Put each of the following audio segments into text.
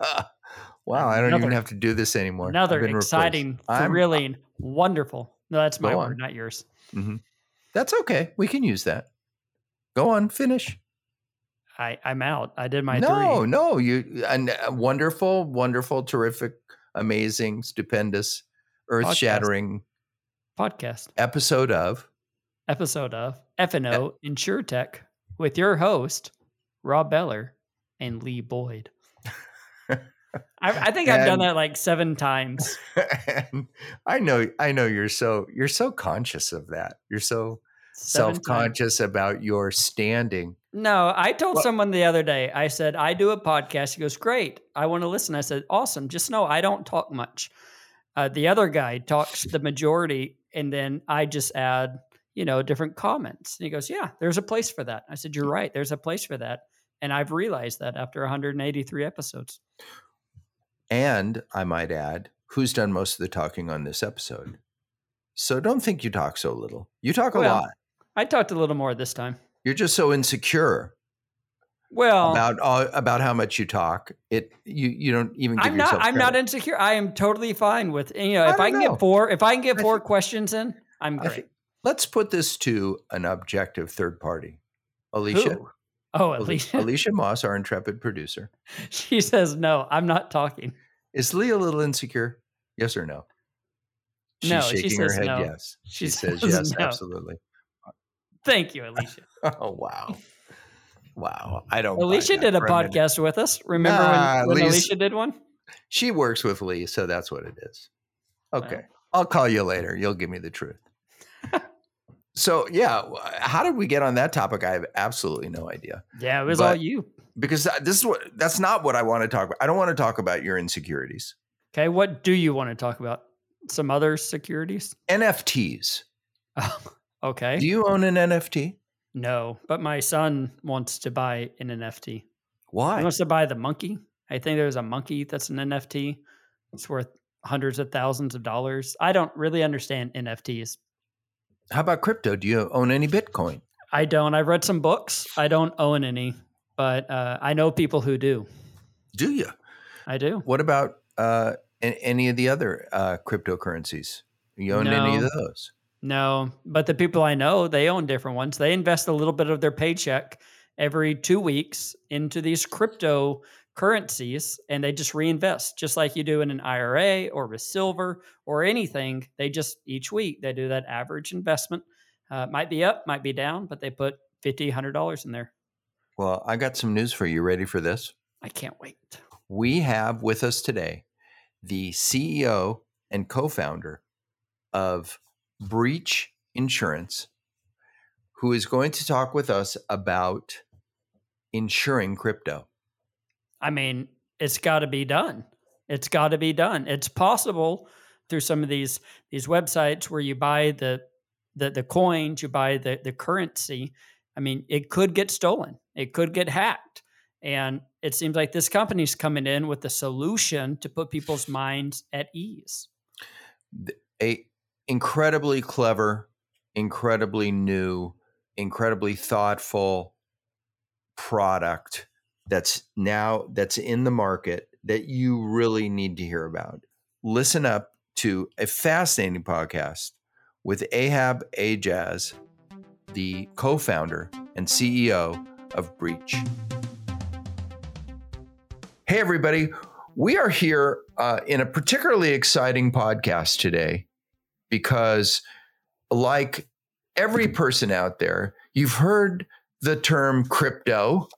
wow, I don't Another- even have to do this anymore. Another been replaced. exciting, I'm- thrilling, wonderful. No, that's my word, on. not yours. Mhm. That's okay. We can use that. Go on, finish. I, I'm out. I did my no, three. no, you and uh, wonderful, wonderful, terrific, amazing, stupendous, earth-shattering podcast episode of episode of FNO InsureTech with your host, Rob Beller and Lee Boyd. I, I think I've done that like seven times. I know I know you're so you're so conscious of that. You're so Seven self-conscious about your standing. No, I told Well- someone the other day, I said, I do a podcast. He goes, Great. I want to listen. I said, Awesome. Just know I don't talk much. Uh, the other guy talks the majority, and then I just add, you know, different comments. And he goes, Yeah, there's a place for that. I said, You're right. There's a place for that. And I've realized that after 183 episodes. And I might add, who's done most of the talking on this episode? Mm. So don't think you talk so little. You talk a Well, lot. I talked a little more this time. You're just so insecure Well, about all, about how much you talk. It you you don't even give I'm not. I'm not insecure. I am totally fine with you know if I can know. get four. If I can get four questions in, I'm great. Let's put this to an objective third party. Alicia, Who? Oh, at Ali- least Alicia Moss, our intrepid producer. she says no. I'm not talking. Is Lee a little insecure? Yes or no? She's No, she shaking her says head no. yes. She, She says says yes, no. absolutely. Thank you, Alicia. Oh wow. Wow. I don't Alicia did a podcast with us. Remember Nah, when, when Lee's- Alicia did one? She works with Lee, so that's what it is. Okay. Well. I'll call you later. You'll give me the truth. So, yeah, how did we get on that topic? I have absolutely no idea. Yeah, it was all you. Because this is what that's not what I want to talk about. I don't want to talk about your insecurities. Okay, what do you want to talk about? Some other securities? NFTs. Oh, okay. Do you own an NFT? no, but my son wants to buy an NFT. Why? He Why? wants to buy the monkey. I think there's a monkey that's an NFT. It's worth hundreds of thousands of dollars. I don't really understand NFTs. How about crypto? Do you own any Bitcoin? I don't. I've read some books. I don't own any, but uh, I know people who do. Do you? I do. What about uh, any of the other uh, cryptocurrencies? You own any of those? No, but the people I know, they own different ones. They invest a little bit of their paycheck every two weeks into these crypto currencies and they just reinvest, just like you do in an IRA or with silver or anything. They just each week they do that average investment. Uh, might be up, might be down, but they put fifty, hundred dollars in there. Well, I got some news for you. Ready for this? I can't wait. We have with us today the CEO and co founder of Breach Insurance, who is going to talk with us about insuring crypto. I mean, it's got to be done. It's got to be done. It's possible through some of these these websites where you buy the the, the coins, you buy the the currency. I mean, it could get stolen. It could get hacked. And it seems like this company's coming in with a solution to put people's minds at ease. A incredibly clever, incredibly new, incredibly thoughtful product that's now that's in the market that you really need to hear about. Listen up to a fascinating podcast with Ahab Ajaz, the co-founder and CEO of Breach. Hey everybody, we are here uh, in a particularly exciting podcast today because like every person out there, you've heard the term crypto.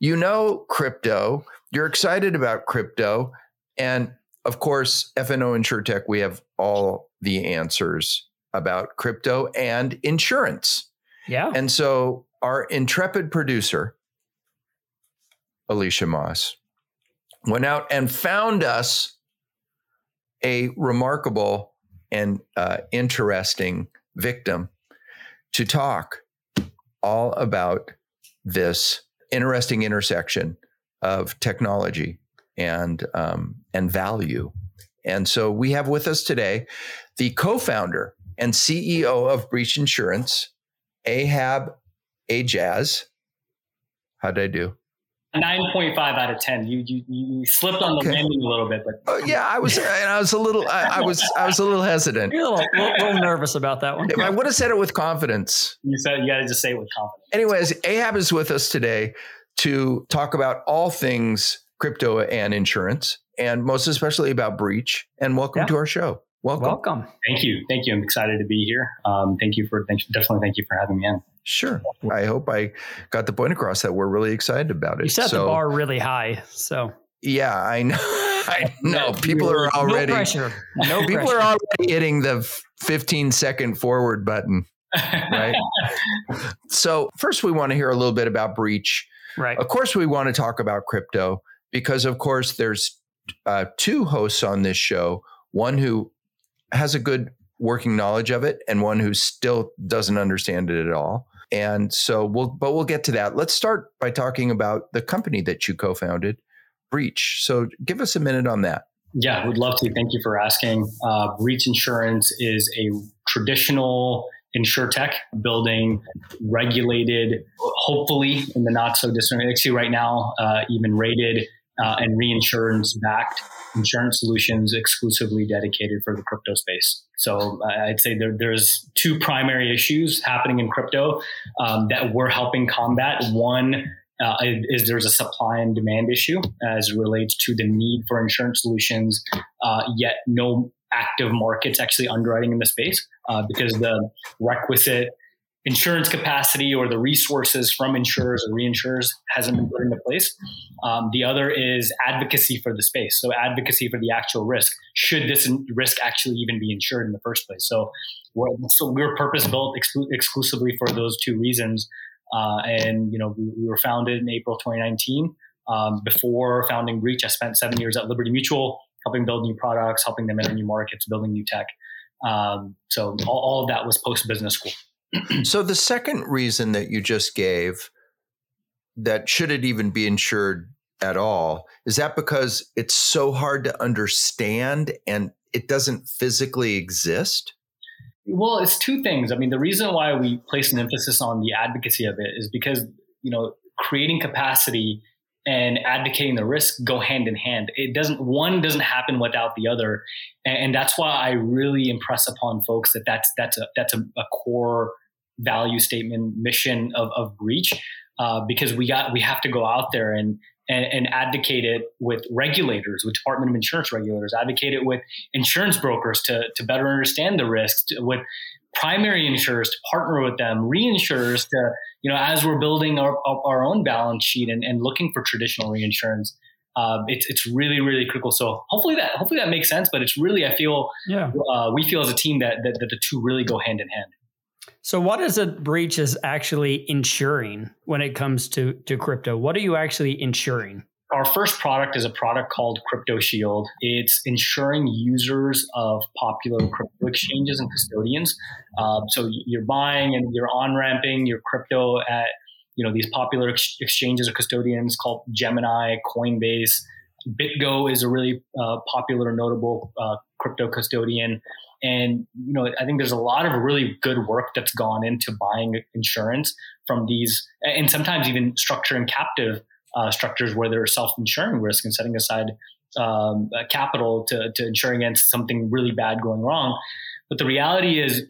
You know crypto. You're excited about crypto. And of course, FNO InsureTech, we have all the answers about crypto and insurance. Yeah. And so our intrepid producer, Alicia Moss, went out and found us a remarkable and uh, interesting victim to talk all about this interesting intersection of technology and um, and value. And so we have with us today the co-founder and CEO of Breach Insurance, Ahab Ajaz. How did I do? Nine point five out of ten. You you you slipped on the okay. landing a little bit, but uh, yeah, I was and I was a little I, I, was I was a little hesitant. You're a little, little, little nervous about that one. I would have said it with confidence. You said you got to just say it with confidence. Anyways, Ahab is with us today to talk about all things crypto and insurance, and most especially about breach. And welcome yeah. to our show. Welcome. Welcome. Thank you. Thank you. I'm excited to be here. Um, thank you for thank, definitely thank you for having me in. Sure. I hope I got the point across that we're really excited about it. You set so, the bar really high. So yeah, I know. I know. People are already no pressure. No people pressure. are already hitting the 15 second forward button. Right. so first we want to hear a little bit about breach. Right. Of course, we want to talk about crypto because of course there's uh, two hosts on this show. One who has a good working knowledge of it and one who still doesn't understand it at all. And so we'll, but we'll get to that. Let's start by talking about the company that you co founded, Breach. So give us a minute on that. Yeah, would love to. Thank you for asking. Uh, Breach Insurance is a traditional insure tech building regulated, hopefully in the not so distant, actually right now, uh, even rated uh, and reinsurance backed insurance solutions exclusively dedicated for the crypto space. So uh, I'd say there, there's two primary issues happening in crypto um, that we're helping combat. One uh, is there's a supply and demand issue as relates to the need for insurance solutions, uh, yet no active markets actually underwriting in the space uh, because the requisite insurance capacity or the resources from insurers or reinsurers hasn't been put into place. Um, the other is advocacy for the space. So advocacy for the actual risk. Should this risk actually even be insured in the first place? So we're, so we're purpose built exclu- exclusively for those two reasons. Uh, and you know we, we, were founded in April 2019. Um, before founding Breach, I spent seven years at Liberty Mutual, helping build new products, helping them enter new markets, building new tech. Um, so all, all of that was post business school. so the second reason that you just gave that should it even be insured at all is that because it's so hard to understand and it doesn't physically exist? Well it's two things. I mean the reason why we place an emphasis on the advocacy of it is because you know creating capacity and advocating the risk go hand in hand. It doesn't one doesn't happen without the other. And, and that's why i really impress upon folks that that's that's a that's a, a core value statement mission of, of breach uh, because we got we have to go out there and, and, and advocate it with regulators with department of insurance regulators advocate it with insurance brokers to, to better understand the risks to, with primary insurers to partner with them reinsurers to you know as we're building our, our own balance sheet and, and looking for traditional reinsurance uh, it's it's really really critical. So hopefully that hopefully that makes sense. But it's really I feel yeah. Uh, we feel as a team that, that, that the two really go hand in hand. So, what is a breach is actually insuring when it comes to to crypto? What are you actually insuring? Our first product is a product called Crypto Shield. It's insuring users of popular crypto exchanges and custodians. Uh, so you're buying and you're on ramping your crypto at you know these popular ex- exchanges or custodians called Gemini, Coinbase. BitGo is a really uh, popular, notable uh, crypto custodian. And you know, I think there's a lot of really good work that's gone into buying insurance from these, and sometimes even structuring captive uh, structures where they're self-insuring risk and setting aside um, capital to, to insure against something really bad going wrong. But the reality is,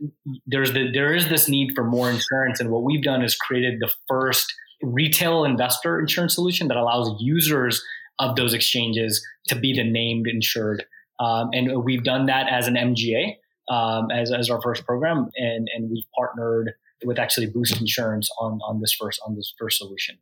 there's the, there is this need for more insurance, and what we've done is created the first retail investor insurance solution that allows users of those exchanges to be the named insured. Um, and we've done that as an MGA um, as, as our first program, and and we've partnered with actually Boost Insurance on on this first on this first solution.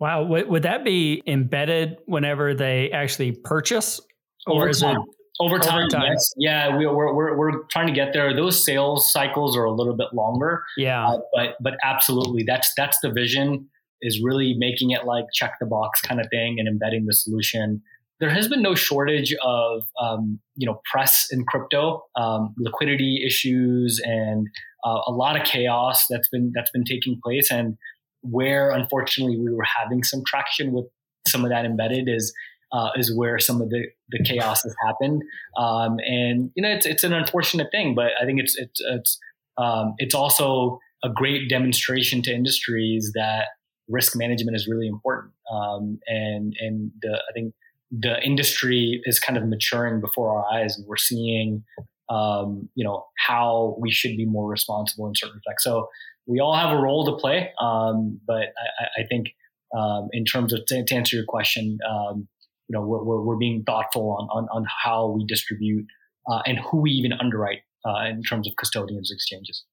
Wow, would, would that be embedded whenever they actually purchase, or over is time. it over time, over time? Yes, yeah, we, we're, we're we're trying to get there. Those sales cycles are a little bit longer. Yeah, uh, but but absolutely, that's that's the vision. Is really making it like check the box kind of thing and embedding the solution there has been no shortage of um, you know press in crypto, um, liquidity issues, and uh, a lot of chaos that's been that's been taking place. And where unfortunately we were having some traction with some of that embedded is uh, is where some of the, the chaos has happened. Um, and you know, it's it's an unfortunate thing, but I think it's it's it's um, it's also a great demonstration to industries that risk management is really important. Um, and and the, I think the industry is kind of maturing before our eyes, and we're seeing um, you know how we should be more responsible in certain respects. So we all have a role to play, um, but I, I think um, in terms of to, answer your question, um, you know, we're, we're, we're, being thoughtful on, on, on how we distribute uh, and who we even underwrite uh, in terms of custodians exchanges.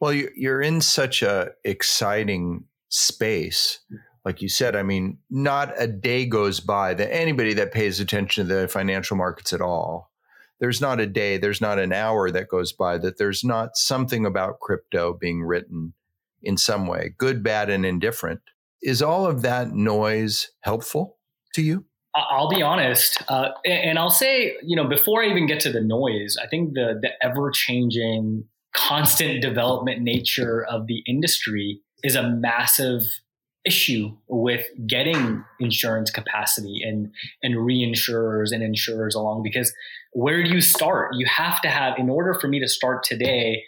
Well, you're in such a exciting space. Like you said, I mean, not a day goes by that anybody that pays attention to the financial markets at all, there's not a day, there's not an hour that goes by that there's not something about crypto being written in some way, good, bad, and indifferent. Is all of that noise helpful to you? I'll be honest, uh, and I'll say, you know, before I even get to the noise, I think the the ever changing, constant development nature of the industry is a massive issue with getting insurance capacity and and reinsurers and insurers along because where do you start? You have to have in order for me to start today,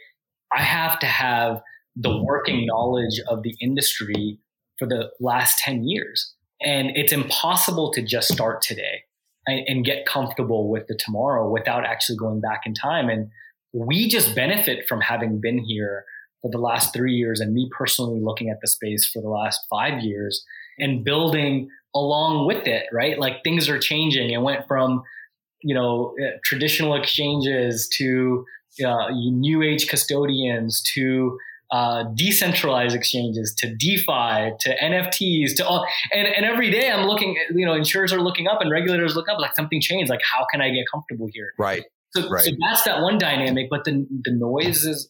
I have to have the working knowledge of the industry for the last 10 years and it's impossible to just start today and, get comfortable with the tomorrow without actually going back in time. And we just benefit from having been here for the last three years and me personally looking at the space for the last five years and building along with it, right? Like things are changing. It went from, you know, uh, traditional exchanges to uh, new age custodians to uh, decentralized exchanges to DeFi to NFTs to all, and, and every day I'm looking, you know, insurers are looking up and regulators look up like something changed. Like, how can I get comfortable here? Right. So, right. so that's that one dynamic, but the, the noise is,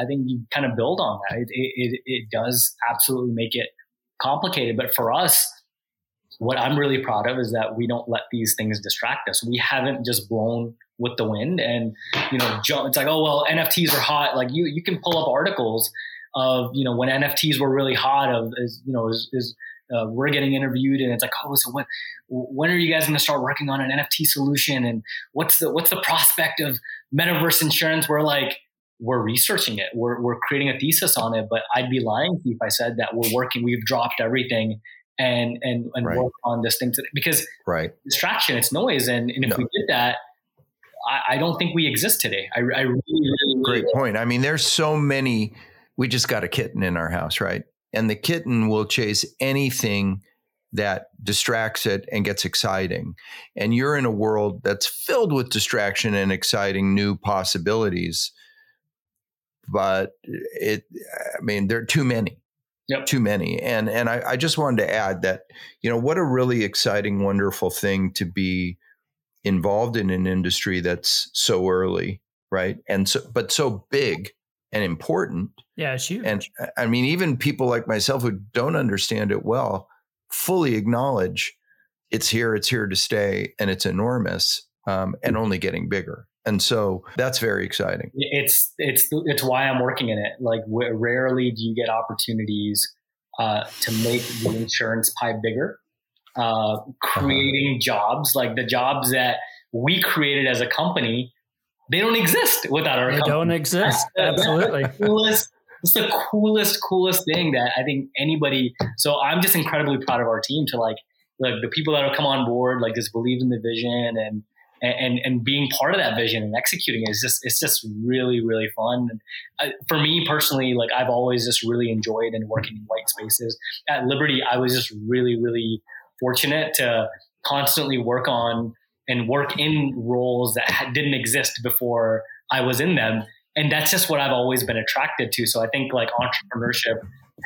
I think you kind of build on that. It, it, it does absolutely make it complicated. But for us, what I'm really proud of is that we don't let these things distract us. We haven't just blown with the wind and you know jump. it's like oh well nfts are hot like you you can pull up articles of you know when nfts were really hot of is you know is, is uh, we're getting interviewed and it's like oh so what when are you guys going to start working on an nft solution and what's the what's the prospect of metaverse insurance we're like we're researching it we're, we're creating a thesis on it but i'd be lying if i said that we're working we've dropped everything and and, and right. work on this thing today because right distraction it's noise and, and if no. we did that I, I don't think we exist today. I, I really, really, great point. I mean, there's so many. We just got a kitten in our house, right? And the kitten will chase anything that distracts it and gets exciting. And you're in a world that's filled with distraction and exciting new possibilities. But it, I mean, there are too many. Yep. Too many. And and I, I just wanted to add that, you know, what a really exciting, wonderful thing to be involved in an industry that's so early, right? And so, but so big and important. Yeah, it's huge. And I mean, even people like myself who don't understand it well fully acknowledge it's here, it's here to stay, and it's enormous um, and only getting bigger. And so that's very exciting. It's it's it's why I'm working in it. Like, rarely do you get opportunities uh, to make the insurance pie bigger uh, creating jobs like the jobs that we created as a company they don't exist without our they company. don't exist absolutely the coolest, it's the coolest coolest thing that i think anybody so i'm just incredibly proud of our team to like like the people that have come on board like just believe in the vision and and and being part of that vision and executing it is just it's just really really fun. And I, for me personally, like I've always just really enjoyed and working in white spaces. At Liberty, I was just really really fortunate to constantly work on and work in roles that didn't exist before I was in them. And that's just what I've always been attracted to. So I think like entrepreneurship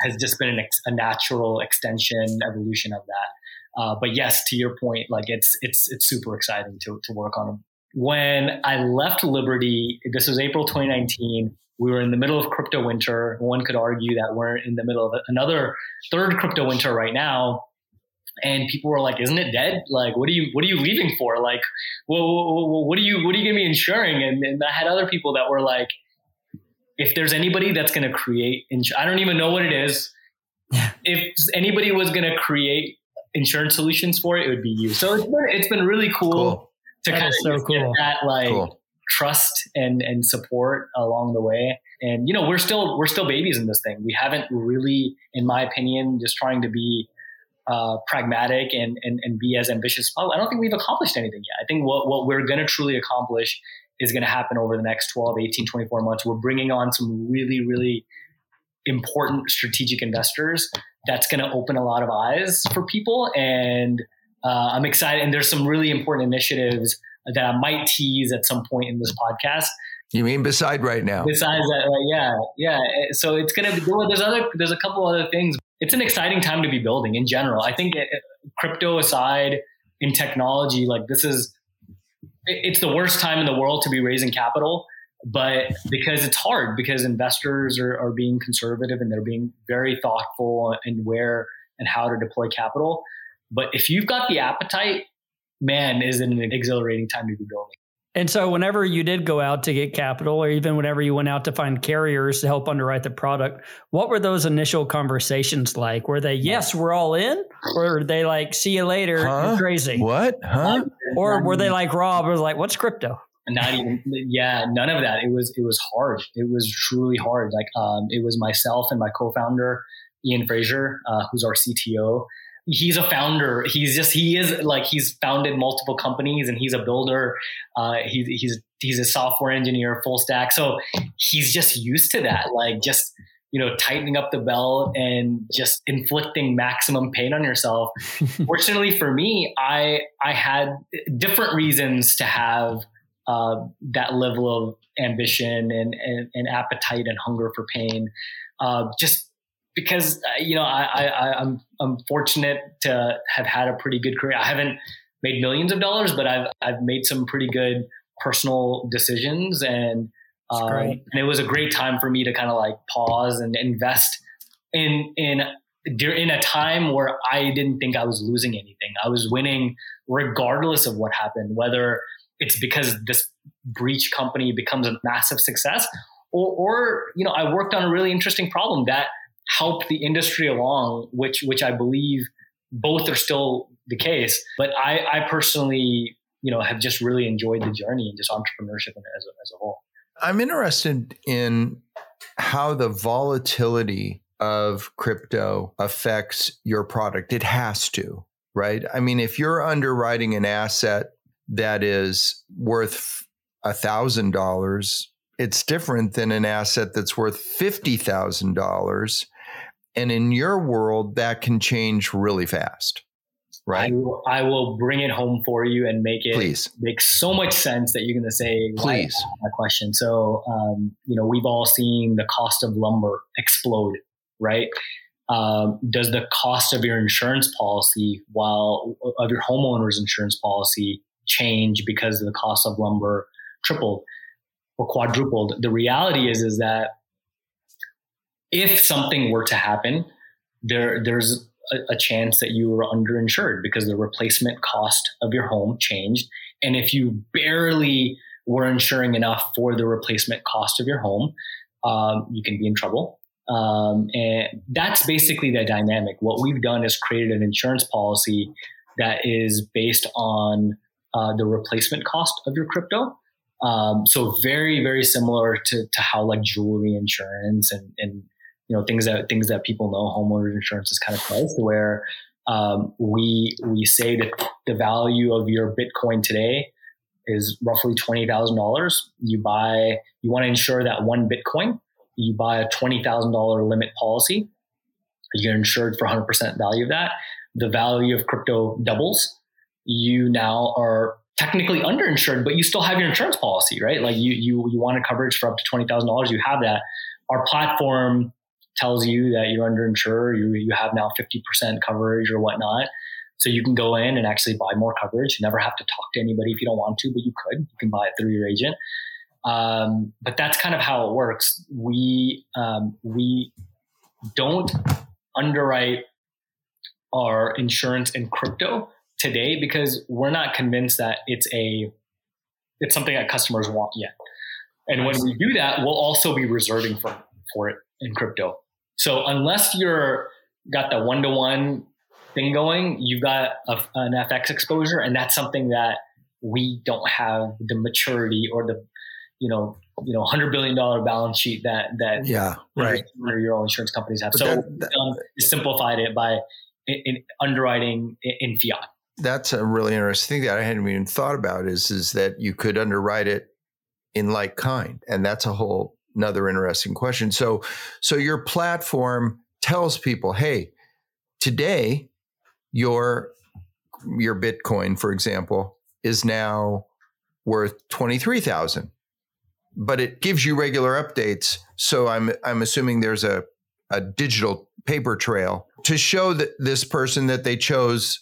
has just been ex- a natural extension, evolution of that. Uh, but yes, to your point, like it's it's it's super exciting to to work on them. When I left Liberty, this was April 2019. We were in the middle of crypto winter. One could argue that we're in the middle of another third crypto winter right now and people were like, "Isn't it dead? Like, what are you what are you leaving for? Like, well, what are you what are you going to be insuring?" And, and I had other people that were like, "If there's anybody that's going to create, ins- I don't even know what it is. if anybody was going to create insurance solutions for it, it would be you." So it's been it's been really cool, cool. to that kind of so cool. get that like cool. trust and and support along the way. And you know, we're still we're still babies in this thing. We haven't really, in my opinion, just trying to be uh, pragmatic and, and, and be as ambitious as possible. I don't think we've accomplished anything yet. I think what, what we're going to truly accomplish is going to happen over the next 12, 18, 24 months. We're bringing on some really, really important strategic investors that's going to open a lot of eyes for people. And uh, I'm excited. And there's some really important initiatives that I might tease at some point in this podcast. You mean beside right now? Besides that, uh, yeah, yeah. So it's gonna be. There's other. There's a couple other things, it's an exciting time to be building in general. I think it, crypto aside, in technology, like this is, it's the worst time in the world to be raising capital, but because it's hard, because investors are, are being conservative and they're being very thoughtful and where and how to deploy capital. But if you've got the appetite, man, is it an exhilarating time to be building. And so, whenever you did go out to get capital, or even whenever you went out to find carriers to help underwrite the product, what were those initial conversations like? Were they, yes, we're all in? Or were they like, see you later, huh? you're crazy? What? Huh? Or were they like Rob, was like, what's crypto? Not even, yeah, none of that. It was, it was hard. It was truly hard. Like, um, it was myself and my co founder, Ian Fraser, uh, who's our CTO he's a founder. He's just he is like he's founded multiple companies and he's a builder. Uh, he's he's he's a software engineer, full stack. So he's just used to that, like just you know tightening up the belt and just inflicting maximum pain on yourself. Fortunately for me, I I had different reasons to have uh, that level of ambition and, and, and appetite and hunger for pain. Uh, just because uh, you know I, I I'm I'm fortunate to have had a pretty good career. I haven't made millions of dollars, but I've I've made some pretty good personal decisions, and um, and it was a great time for me to kind of like pause and invest in in in a time where I didn't think I was losing anything. I was winning regardless of what happened, whether it's because this breach company becomes a massive success or, or you know I worked on a really interesting problem that help the industry along, which which I believe both are still the case. But I, I personally, you know, have just really enjoyed the journey and just entrepreneurship as a, as a whole. I'm interested in how the volatility of crypto affects your product. It has to, right? I mean, if you're underwriting an asset that is worth a thousand dollars, it's different than an asset that's worth fifty thousand dollars and in your world, that can change really fast, right? I will, I will bring it home for you and make it Please. make so much sense that you're going to say, Please. My question. So, um, you know, we've all seen the cost of lumber explode, right? Um, does the cost of your insurance policy, while of your homeowner's insurance policy, change because the cost of lumber tripled or quadrupled? The reality is, is that if something were to happen, there there's a, a chance that you were underinsured because the replacement cost of your home changed. And if you barely were insuring enough for the replacement cost of your home, um, you can be in trouble. Um, and that's basically the dynamic. What we've done is created an insurance policy that is based on uh, the replacement cost of your crypto. Um, so very, very similar to, to how like jewelry insurance and, and you know things that things that people know homeowners insurance is kind of priced where um, we we say that the value of your Bitcoin today is roughly twenty thousand dollars. You buy you want to insure that one Bitcoin. You buy a twenty thousand dollar limit policy. You're insured for hundred percent value of that. The value of crypto doubles. You now are technically underinsured, but you still have your insurance policy, right? Like you you you want a coverage for up to twenty thousand dollars. You have that. Our platform tells you that you're underinsured, you, you have now 50% coverage or whatnot. So you can go in and actually buy more coverage. You never have to talk to anybody if you don't want to, but you could. You can buy it through your agent. Um, but that's kind of how it works. We um, we don't underwrite our insurance in crypto today because we're not convinced that it's a it's something that customers want yet. And when we do that, we'll also be reserving for for it in crypto. So unless you're got the one to one thing going, you've got a, an FX exposure, and that's something that we don't have the maturity or the you know you know hundred billion dollar balance sheet that that yeah right your own insurance companies have. But so that, that, um, simplified it by in, in underwriting in, in fiat. That's a really interesting thing that I hadn't even thought about is is that you could underwrite it in like kind, and that's a whole another interesting question. So so your platform tells people, hey, today your your Bitcoin, for example, is now worth 23,000. But it gives you regular updates. So I'm I'm assuming there's a, a digital paper trail to show that this person that they chose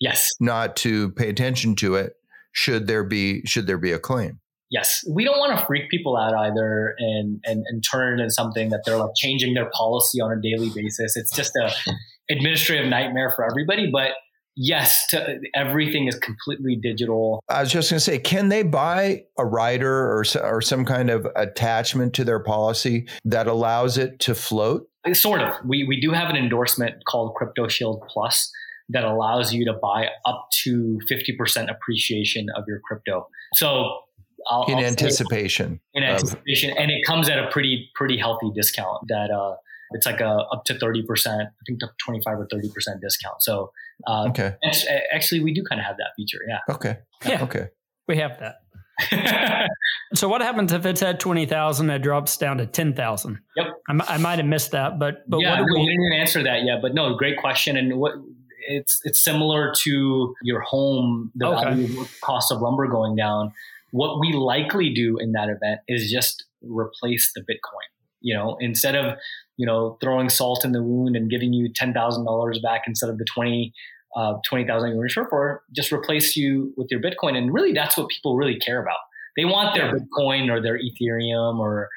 yes not to pay attention to it should there be should there be a claim yes. We don't want to freak people out either and and, and turn it into something that they're like changing their policy on a daily basis. It's just a administrative nightmare for everybody but yes to, everything is completely digital. I was just going to say can they buy a rider or, or some kind of attachment to their policy that allows it to float? Sort of. We, we do have an endorsement called crypto shield plus that allows you to buy up to 50% appreciation of your crypto. So I'll, in I'll anticipation in anticipation and it comes at a pretty pretty healthy discount that uh it's like a up to 30%, I think 25 or 30% discount. So, uh, okay. Actually, we do kind of have that feature. Yeah. Okay. Yeah. Okay. We have that. so what happens if it's at 20,000, it drops down to 10,000? Yep. I, I might have missed that, but, but yeah, what do no, we, we didn't answer that yet, but no, great question. And what, it's, it's similar to your home, the okay. value cost of lumber going down. What we likely do in that event is just replace the Bitcoin. You know, instead of you know, throwing salt in the wound and giving you ten thousand dollars back instead of the twenty uh, twenty thousand you were insured for, just replace you with your Bitcoin. And really, that's what people really care about. They want their Bitcoin or their Ethereum or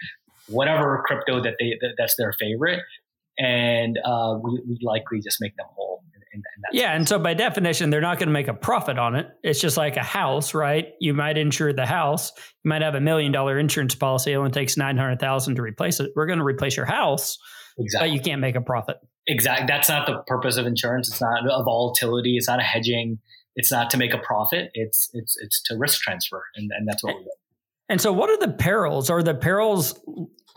whatever crypto that they that, that's their favorite, and uh, we we likely just make them whole. In, in yeah, and so by definition, they're not going to make a profit on it. It's just like a house, right? You might insure the house. You might have a million dollar insurance policy. It only takes nine hundred thousand to replace it. We're going to replace your house, exactly. but you can't make a profit. Exactly. That's not the purpose of insurance. It's not a volatility. It's not a hedging. It's not to make a profit. It's it's it's to risk transfer, and, and that's what we do. And so, what are the perils? Are the perils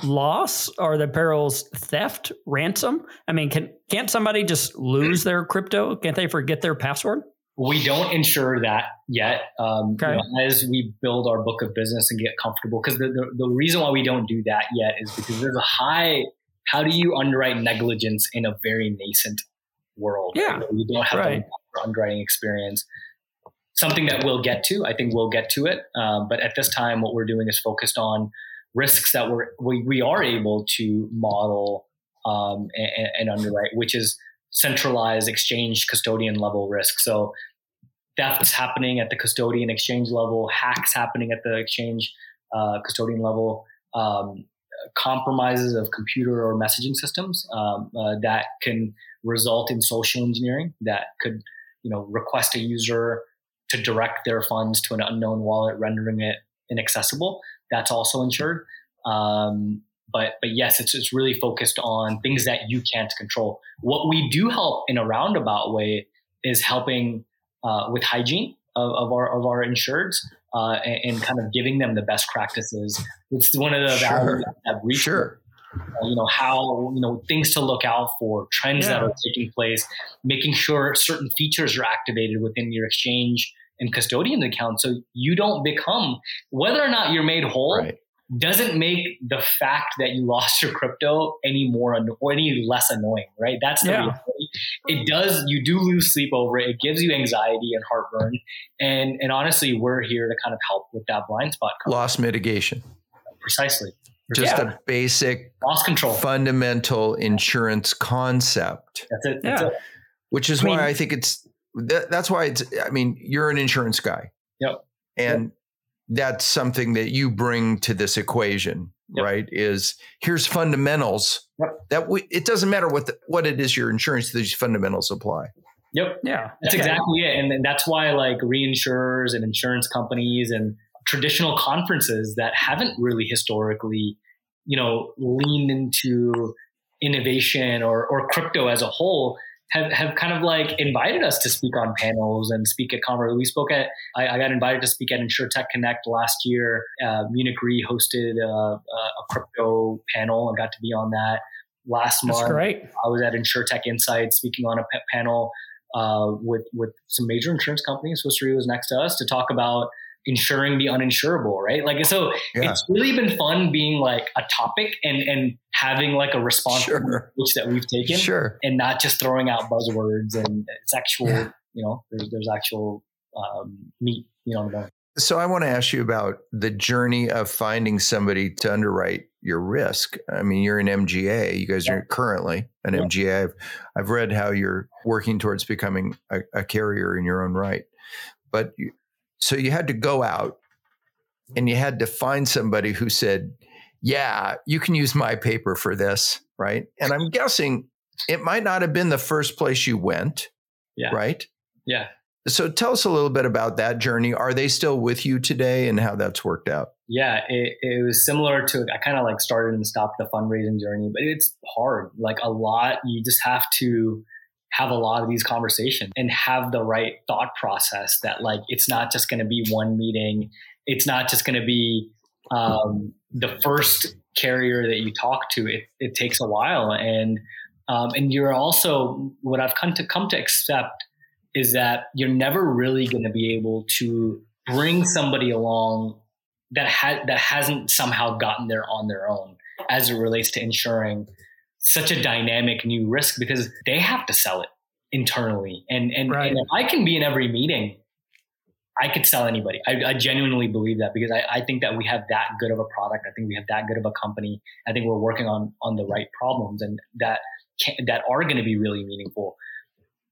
loss? Are the perils theft, ransom? I mean, can can't somebody just lose their crypto? Can't they forget their password? We don't insure that yet. Um, okay. You know, as we build our book of business and get comfortable, because the, the, the reason why we don't do that yet is because there's a high. How do you underwrite negligence in a very nascent world? Yeah, right? you don't have right. underwriting experience something that we'll get to. I think we'll get to it. Um, but at this time, what we're doing is focused on risks that we're, we, we are able to model um, and, and, underwrite, which is centralized exchange custodian level risk. So thefts happening at the custodian exchange level, hacks happening at the exchange uh, custodian level, um, compromises of computer or messaging systems um, uh, that can result in social engineering that could you know request a user to direct their funds to an unknown wallet, rendering it inaccessible. That's also insured. Um, but but yes, it's it's really focused on things that you can't control. What we do help in a roundabout way is helping uh, with hygiene of, of, our of our insureds uh, and, and, kind of giving them the best practices. It's one of the sure. values that we sure. Uh, you know how you know things to look out for, trends yeah. that are taking place, making sure certain features are activated within your exchange and custodian account, so you don't become whether or not you're made whole. Right. Doesn't make the fact that you lost your crypto any more or any less annoying, right? That's the yeah. reality. It does. You do lose sleep over it. It gives you anxiety and heartburn, and and honestly, we're here to kind of help with that blind spot. Loss mitigation. Precisely just yeah. a basic loss control fundamental insurance concept that's it, that's yeah. It. which is I why i think it's that, that's why it's i mean you're an insurance guy yep and yep. that's something that you bring to this equation yep. right is here's fundamentals yep. that we, it doesn't matter what the, what it is your insurance these fundamentals apply Yep. Yeah. That's Okay. exactly it. And, and that's why like reinsurers and insurance companies and traditional conferences that haven't really historically, you know, leaned into innovation or, or crypto as a whole have, have kind of like invited us to speak on panels and speak at conferences. We spoke at, I, I got invited to speak at InsureTech Connect last year. Uh, Munich Re hosted a, a, crypto panel and got to be on that last That's month. great. I was at InsurTech Insights speaking on a panel uh, with with some major insurance companies. Swiss Re was next to us to talk about insuring the uninsurable, right? Like so, Yeah. it's really been fun being like a topic and and having like a responsible Sure. approach that we've taken, Sure. and not just throwing out buzzwords and it's actual, Yeah. you know, there's there's actual um, meat, you know, on the bone. So I want to ask you about the journey of finding somebody to underwrite your risk. I mean, you're an MGA. You guys are currently an Yeah. MGA. I've, I've read how you're working towards becoming a, a carrier in your own right. But so you had to go out and you had to find somebody who said, "Yeah, you can use my paper for this," right? And I'm guessing it might not have been the first place you went, Yeah. right? Yeah. So tell us a little bit about that journey. Are they still with you today and how that's worked out? Yeah, it, it was similar to I kind of like started and stopped the fundraising journey, but it's hard. Like a lot, you just have to have a lot of these conversations and have the right thought process that like it's not just going to be one meeting. It's not just going to be um, the first carrier that you talk to. It, it takes a while, and um, and you're also what I've come to come to accept is that you're never really going to be able to bring somebody along that ha- that hasn't somehow gotten there on their own as it relates to insuring such a dynamic new risk because they have to sell it internally and and, Right. and if I can be in every meeting I could sell anybody. I, I genuinely believe that because I, I think that we have that good of a product. I think we have that good of a company. I think we're working on on the right problems and that can, that are going to be really meaningful.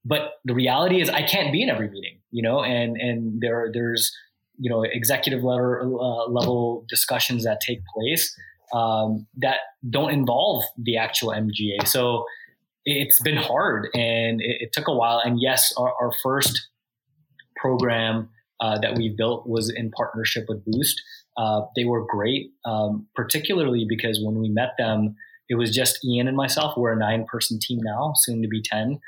But the reality is, I can't be in every meeting, you know, and and there there's you know executive level uh, level discussions that take place um, that don't involve the actual MGA. So it's been hard and it, it took a while. And yes, our, our first program uh, that we built was in partnership with Boost. Uh, they were great, um, particularly because when we met them, it was just Ian and myself. We're a nine person team now, soon to be 10.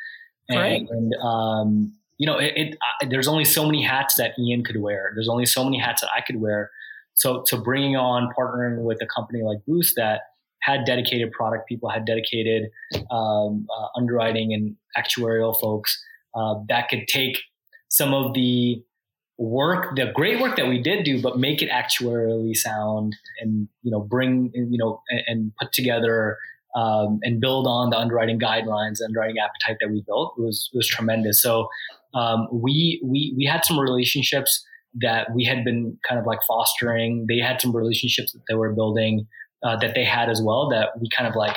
Great. And, um, you know, it, it I, there's only so many hats that Ian could wear. There's only so many hats that I could wear. So to bringing on partnering with a company like Boost that had dedicated product people, had dedicated um, uh, underwriting and actuarial folks uh, that could take some of the work, the great work that we did do, but make it actuarially sound and you know bring you know and, and put together um, and build on the underwriting guidelines, underwriting appetite that we built was was tremendous. So um, we we we had some relationships that we had been kind of like fostering. They had some relationships that they were building uh, that they had as well that we kind of like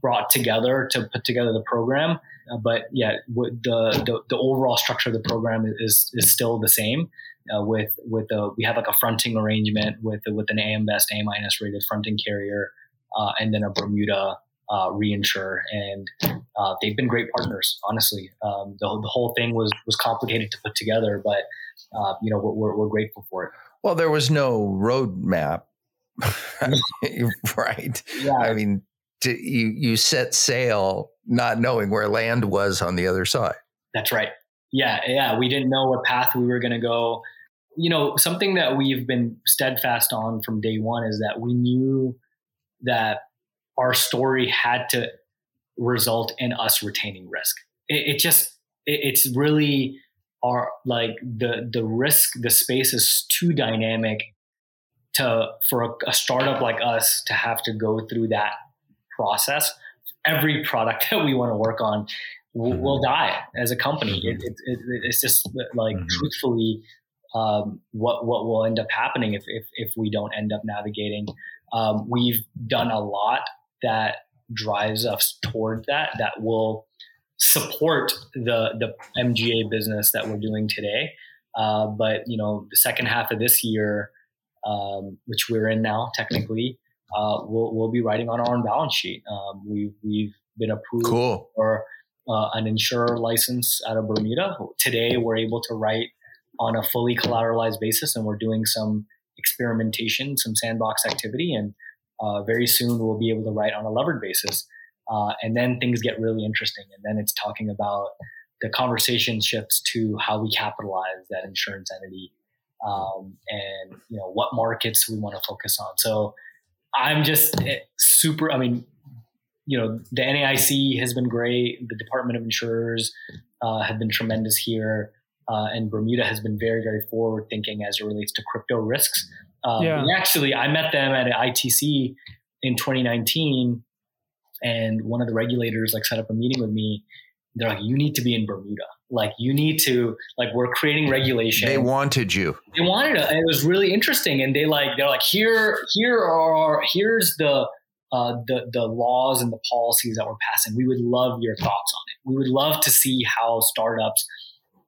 brought together to put together the program. Uh, but yeah, w- the, the the overall structure of the program is is still the same. Uh, with with a we have like a fronting arrangement with with an AM Best A minus rated fronting carrier, uh, and then a Bermuda uh, reinsurer, and uh, they've been great partners. Honestly, um, the the whole thing was was complicated to put together, but uh, you know we're, we're we're grateful for it. Well, there was no roadmap, right? Yeah, I mean, to, you you set sail not knowing where land was on the other side. That's right. Yeah, yeah. We didn't know what path we were going to go. You know, something that we've been steadfast on from day one is that we knew that our story had to result in us retaining risk. It, it just, it, it's really our like the the risk, the space is too dynamic to for a, a startup like us to have to go through that process. Every product that we want to work on will, will die as a company. It, it, it, it's just like Mhm. truthfully um, what what will end up happening if if, if we don't end up navigating. Um, we've done a lot that drives us toward that. That will support the the MGA business that we're doing today. Uh, but you know, the second half of this year, um, which we're in now, technically, uh, we'll we'll be writing on our own balance sheet. Um, we've we've been approved Cool. for uh, an insurer license out of Bermuda. Today, we're able to write on a fully collateralized basis, and we're doing some experimentation, some sandbox activity, and uh, very soon we'll be able to write on a levered basis. Uh, and then things get really interesting, and then it's talking about the conversation shifts to how we capitalize that insurance entity, um, and you know what markets we want to focus on. So I'm just eh, super. I mean, you know, the NAIC has been great. The Department of Insurers uh, have been tremendous here. Uh, and Bermuda has been very, very forward thinking as it relates to crypto risks. Um, yeah. Actually, I met them at ITC in 2019, and one of the regulators like set up a meeting with me. They're like, "You need to be in Bermuda. Like, you need to like we're creating regulation." They wanted you. They wanted it. And it was really interesting, and they like they're like, "Here, here are here's the." Uh, the the laws and the policies that we're passing. We would love your thoughts on it. We would love to see how startups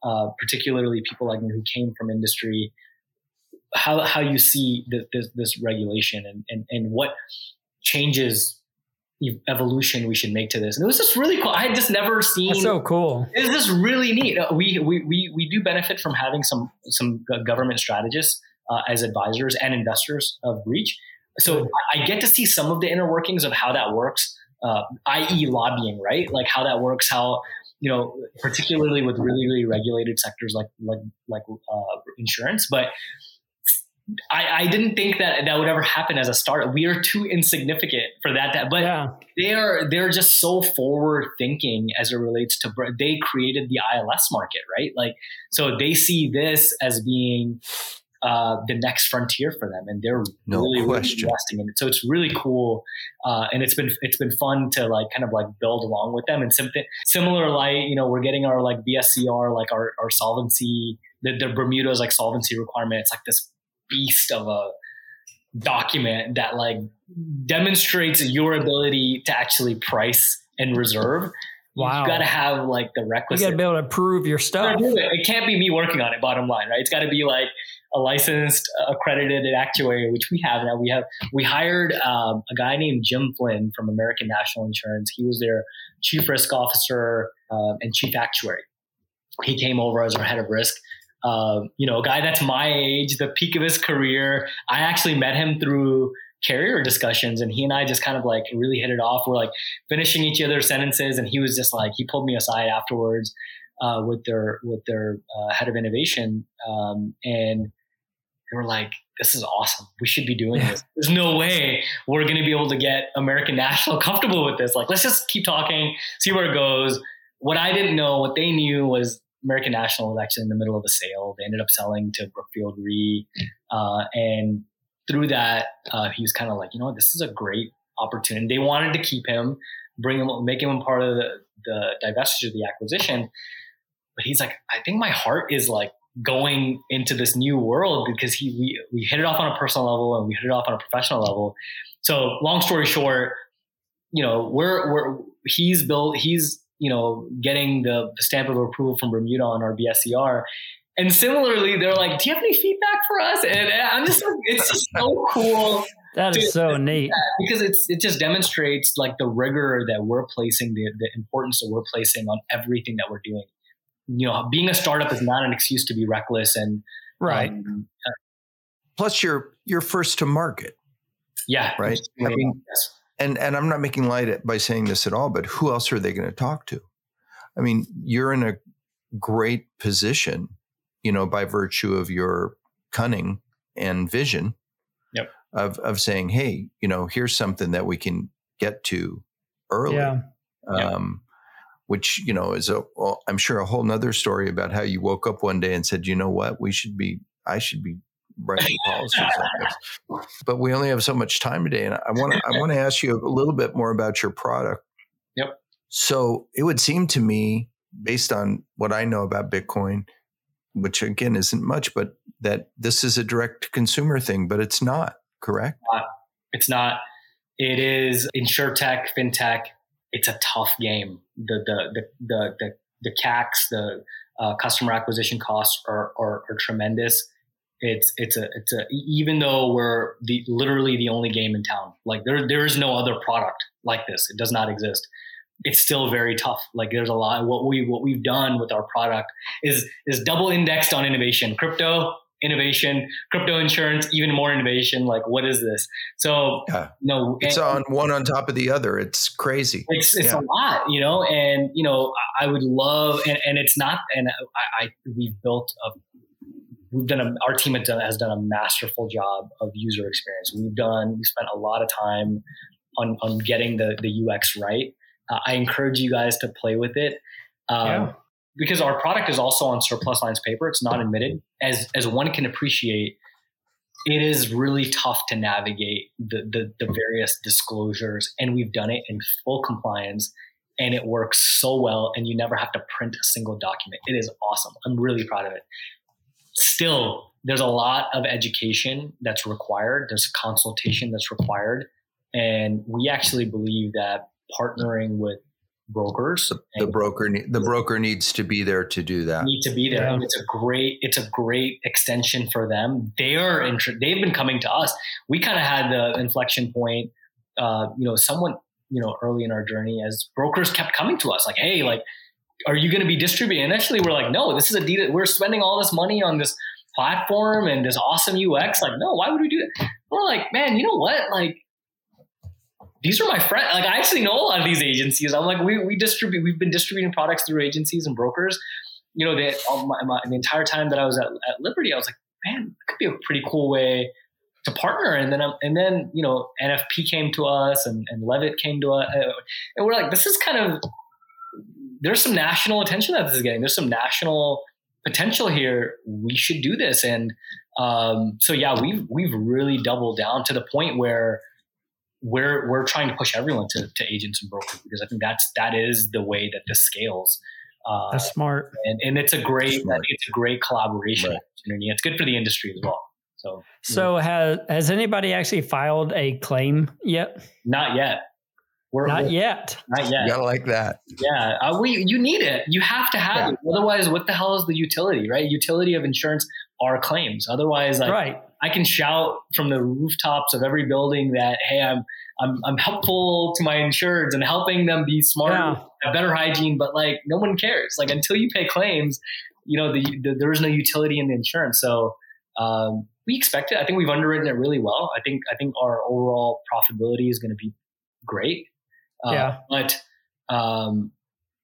uh, particularly people like me who came from industry, how, how you see the, this, this regulation and, and, and what changes evolution we should make to this. And it was just really cool. I had just never seen. That's so cool. It's just really neat. Uh, we, we, we, we do benefit from having some, some government strategists uh, as advisors and investors of Breach. So I get to see some of the inner workings of how that works, uh, i.e., lobbying, right? Like how that works, how you know, particularly with really, really regulated sectors like like like uh, insurance. But I, I, didn't think that that would ever happen as a startup. We are too insignificant for that. To, but yeah. they are they're just so forward thinking as it relates to. They created the ILS market, right? Like so they see this as being uh, the next frontier for them, and they're no really, really, investing in it. So it's really cool, uh, and it's been it's been fun to like kind of like build along with them. And something similar, like you know, we're getting our like BSCR, like our our solvency, the, the Bermuda's like solvency requirement. It's like this beast of a document that like demonstrates your ability to actually price and reserve. Wow. You got to have like the requisite. You got to be able to prove your stuff. It. it can't be me working on it. Bottom line, right? It's got to be like a licensed, accredited actuary, which we have now. We have we hired um, a guy named Jim Flynn from American National Insurance. He was their chief risk officer uh, and chief actuary. He came over as our head of risk. Uh, you know, a guy that's my age, the peak of his career. I actually met him through carrier discussions and he and I just kind of like really hit it off. We're like finishing each other's sentences and he was just like, he pulled me aside afterwards uh, with their, with their uh, head of innovation. Um, and they were like, this is awesome. We should be doing this. There's no way we're going to be able to get American National comfortable with this. Like, let's just keep talking, see where it goes. What I didn't know, what they knew was American National was actually in the middle of a sale. They ended up selling to Brookfield Re. Uh, and through that, uh, he was kind of like, you know, this is a great opportunity. They wanted to keep him, bring him, make him part of the, the divestiture the acquisition. But he's like, I think my heart is like going into this new world because he we, we hit it off on a personal level and we hit it off on a professional level. So long story short, you know, we're we're he's built he's you know getting the, the stamp of approval from Bermuda on our BSCR. And similarly, they're like, "Do you have any feedback for us?" And, and I'm just like, it's just so cool. That is so neat because it's it just demonstrates like the rigor that we're placing, the the importance that we're placing on everything that we're doing you know, being a startup is not an excuse to be reckless and right. Um, uh, Plus, you're you're first to market. Yeah. Right. I mean, yes. And and I'm not making light by saying this at all, but who else are they going to talk to? I mean, you're in a great position, you know, by virtue of your cunning and vision. Yep. Of of saying, hey, you know, here's something that we can get to early. Yeah. Um, which you know is a I'm sure a whole nother story about how you woke up one day and said, you know what, we should be, I should be writing policies like this. But we only have so much time today, and I want to I want to ask you a little bit more about your product. Yep. So it would seem to me, based on what I know about Bitcoin, which again isn't much, but that this is a direct consumer thing, but it's not correct. It's not. It is insure tech, fintech, it's a tough game. The the the the the, the CACs, the uh, customer acquisition costs are, are, are tremendous. It's it's a it's a even though we're the literally the only game in town. Like there there is no other product like this. It does not exist. it's still very tough. Like there's a lot. What we what we've done with our product is is double indexed on innovation, crypto innovation, crypto insurance, even more innovation. Like what is this? So Yeah. you know, It's and- on one on top of the other. It's crazy. it's it's Yeah. a lot, you know, and you know, I would love, and, and it's not, and I, I we've built a, we've done a, our team has done, has done a masterful job of user experience. We've done, we spent a lot of time on on getting the the UX right. Uh, I encourage you guys to play with it. Um, Yeah. Because our product is also on surplus lines paper. It's not admitted. As as one can appreciate, it is really tough to navigate the, the, the various disclosures and we've done it in full compliance and it works so well and you never have to print a single document it is awesome i'm really proud of it still there's a lot of education that's required. There's consultation that's required. And we actually believe that partnering with brokers The and broker, ne- the broker needs to be there to do that. need to be there. Yeah. it's a great it's a great extension for them. They are inter- they've been coming to us. We kind of had the inflection point uh, you know someone you know early in our journey as brokers kept coming to us like hey like are you going to be distributing initially we're like no this is a deal we're spending all this money on this platform and this awesome ux like no why would we do that we're like man you know what like these are my friends. Like I actually know a lot of these agencies. I'm like, we, we distribute, we've been distributing products through agencies and brokers. You know, all my, my, the entire time that I was at, at Liberty, I was like, man, it could be a pretty cool way to partner. And then, I'm, and then, you know, NFP came to us and, and Levitt came to us and we're like, this is kind of, there's some national attention that this is getting. There's some national potential here. We should do this. And um, so, yeah, we've, we've really doubled down to the point where, we're we're trying to push everyone to, to agents and brokers because I think that's that is the way that this scales. Uh, That's smart. and, and it's a great I think it's a great collaboration Right. opportunity. It's good for the industry as well. So So has has anybody actually filed a claim yet? not yet. We're, Not we're- yet. Not You yet. gotta like that. Yeah. Uh, we you need it. You have to have Yeah. it. Otherwise, what the hell is the utility, right? Utility of insurance are claims. Otherwise, like right. I can shout from the rooftops of every building that hey, I'm I'm I'm helpful to my insureds and helping them be smarter, Yeah. have better hygiene, but like no one cares. Like until you pay claims, you know, the, the there is no utility in the insurance. So um, we expect it. I think we've underwritten it really well. I think I think our overall profitability is going to be great. Uh, Yeah. But um,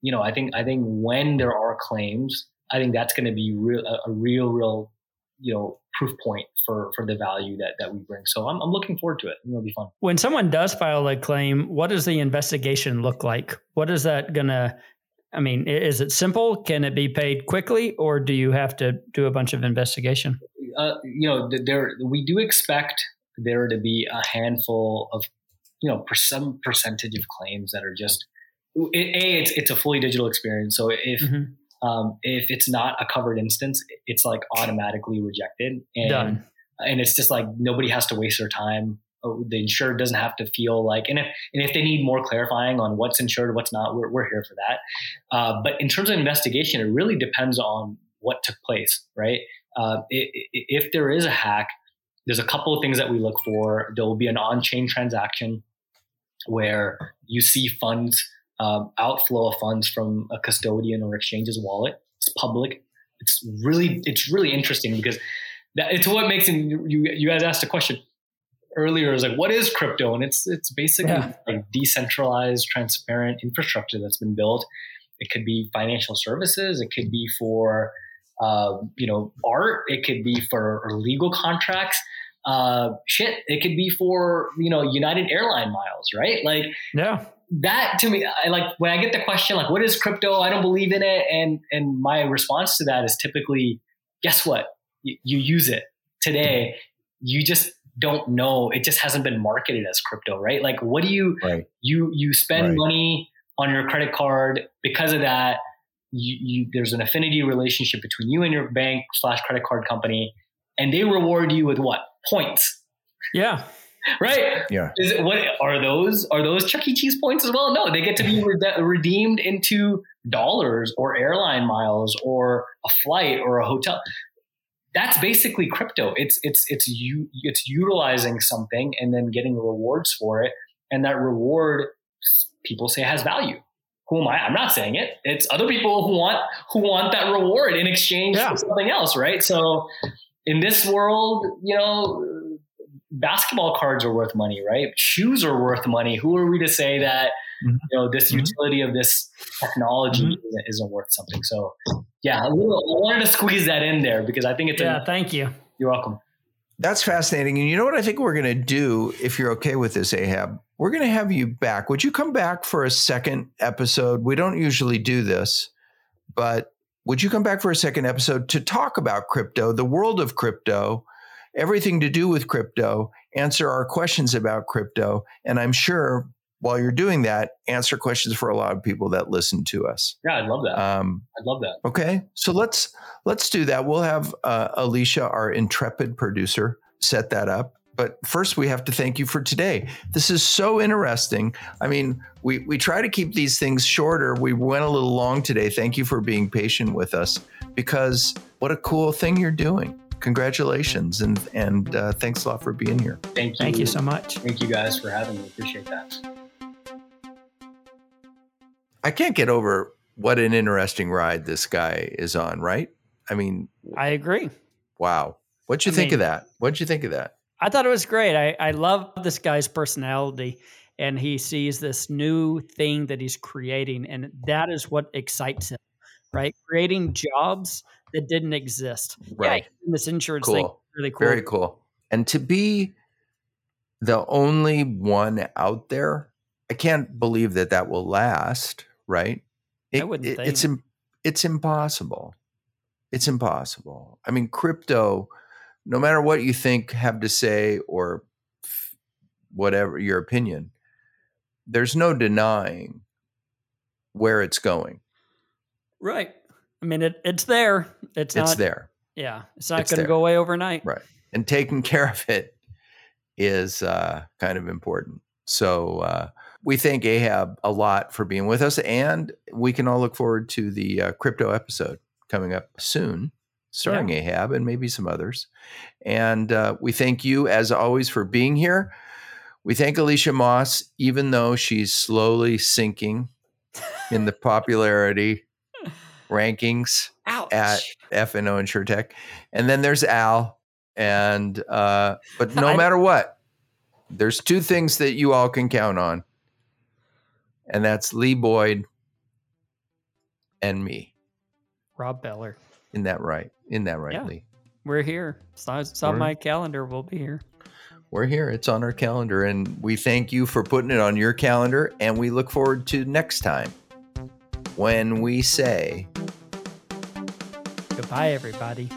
you know, I think I think when there are claims, I think that's going to be real a, a real real you know proof point for for the value that that we bring. So I'm I'm looking forward to it. It'll be fun. When someone does file a claim, what does the investigation look like? What is that gonna? I mean, is it simple? Can it be paid quickly, or do you have to do a bunch of investigation? uh, you know, there we do expect there to be a handful of, you know, per some percentage of claims that are just it, a it's it's a fully digital experience. So if Mhm. um, if it's not a covered instance, it's like automatically rejected, and Done. and it's just like nobody has to waste their time. Oh, The insured doesn't have to feel like, and if and if they need more clarifying on what's insured, what's not, we're we're here for that. Uh, but in terms of investigation, it really depends on what took place, right? Uh, i- i- if there is a hack, there's a couple of things that we look for. There will be an on-chain transaction where you see funds um, outflow of funds from a custodian or exchange's wallet. It's public. It's really it's really interesting because that, it's what makes it. You you guys asked a question earlier. Was like, what is crypto? And it's it's basically Yeah. like decentralized, transparent infrastructure that's been built. It could be financial services. It could be for um, you know art. It could be for legal contracts. Uh, shit, it could be for you know United Airline miles, right? Like Yeah. that to me, I like when I get the question like, "What is crypto?" I don't believe in it, and and my response to that is typically, "Guess what? You, you use it today. You just don't know. It just hasn't been marketed as crypto, right? Like, what do you Right. you you spend Right. money on your credit card because of that? You, you there's an affinity relationship between you and your bank slash credit card company, and they reward you with what points, Yeah. right? Yeah. Is it what are those? Are those Chuck E. Cheese points as well? No, they get to be rede- redeemed into dollars or airline miles or a flight or a hotel. That's basically crypto. It's it's it's you it's utilizing something and then getting rewards for it, and that reward people say has value. who am I? I'm not saying it. It's other people who want who want that reward in exchange yeah. for something else, right? So in this world, you know, basketball cards are worth money, right? Shoes are worth money. Who are we to say that mm-hmm. you know this mm-hmm. utility of this technology mm-hmm. isn't, isn't, worth something? So yeah, little, I wanted to squeeze that in there because I think it's yeah. A, thank you. You're welcome. That's fascinating. And you know what I think we're going to do, if you're okay with this, Ahab? We're going to have you back. Would you come back for a second episode? We don't usually do this, but would you come back for a second episode to talk about crypto, the world of crypto, everything to do with crypto, answer our questions about crypto? And I'm sure while you're doing that, answer questions for a lot of people that listen to us. Yeah, I'd love that. Um, I'd love that. Okay, so let's let's do that. We'll have uh, Alicia, our intrepid producer, set that up. But first, we have to thank you for today. This is so interesting. I mean, we we try to keep these things shorter. We went a little long today. Thank you for being patient with us because what a cool thing you're doing congratulations and and uh, thanks a lot for being here. Thank you. Thank you so much. Thank you guys for having me. Appreciate that. I can't get over what an interesting ride this guy is on, right? I mean, I agree. Wow. What'd you I think mean, of that? What'd you think of that? I thought it was great. I, I love this guy's personality and he sees this new thing that he's creating. And that is what excites him, right? Creating jobs that didn't exist. Right. Yeah, this insurance cool. thing. Really cool. Very cool. And to be the only one out there, I can't believe that that will last, right? It, I wouldn't it, think. It's it's impossible. It's impossible. I mean, crypto. No matter what you think, have to say, or whatever your opinion, there's no denying where it's going. Right. I mean, it, it's there. It's, it's there. Yeah, it's not going to go away overnight. Right. And taking care of it is uh, kind of important. So uh, we thank Ahab a lot for being with us, and we can all look forward to the uh, crypto episode coming up soon, starring yeah. Ahab and maybe some others. And uh, we thank you, as always, for being here. We thank Alicia Moss, even though she's slowly sinking in the popularity rankings Ouch. at FNO InsurTech. And then there's Al. And uh, but no matter what, there's two things that you all can count on and that's Lee Boyd and me. Rob Beller. In that right? In that right, yeah. Lee? We're here. It's on, it's on my calendar. We'll be here. We're here. It's on our calendar. And we thank you for putting it on your calendar. And we look forward to next time when we say goodbye, everybody.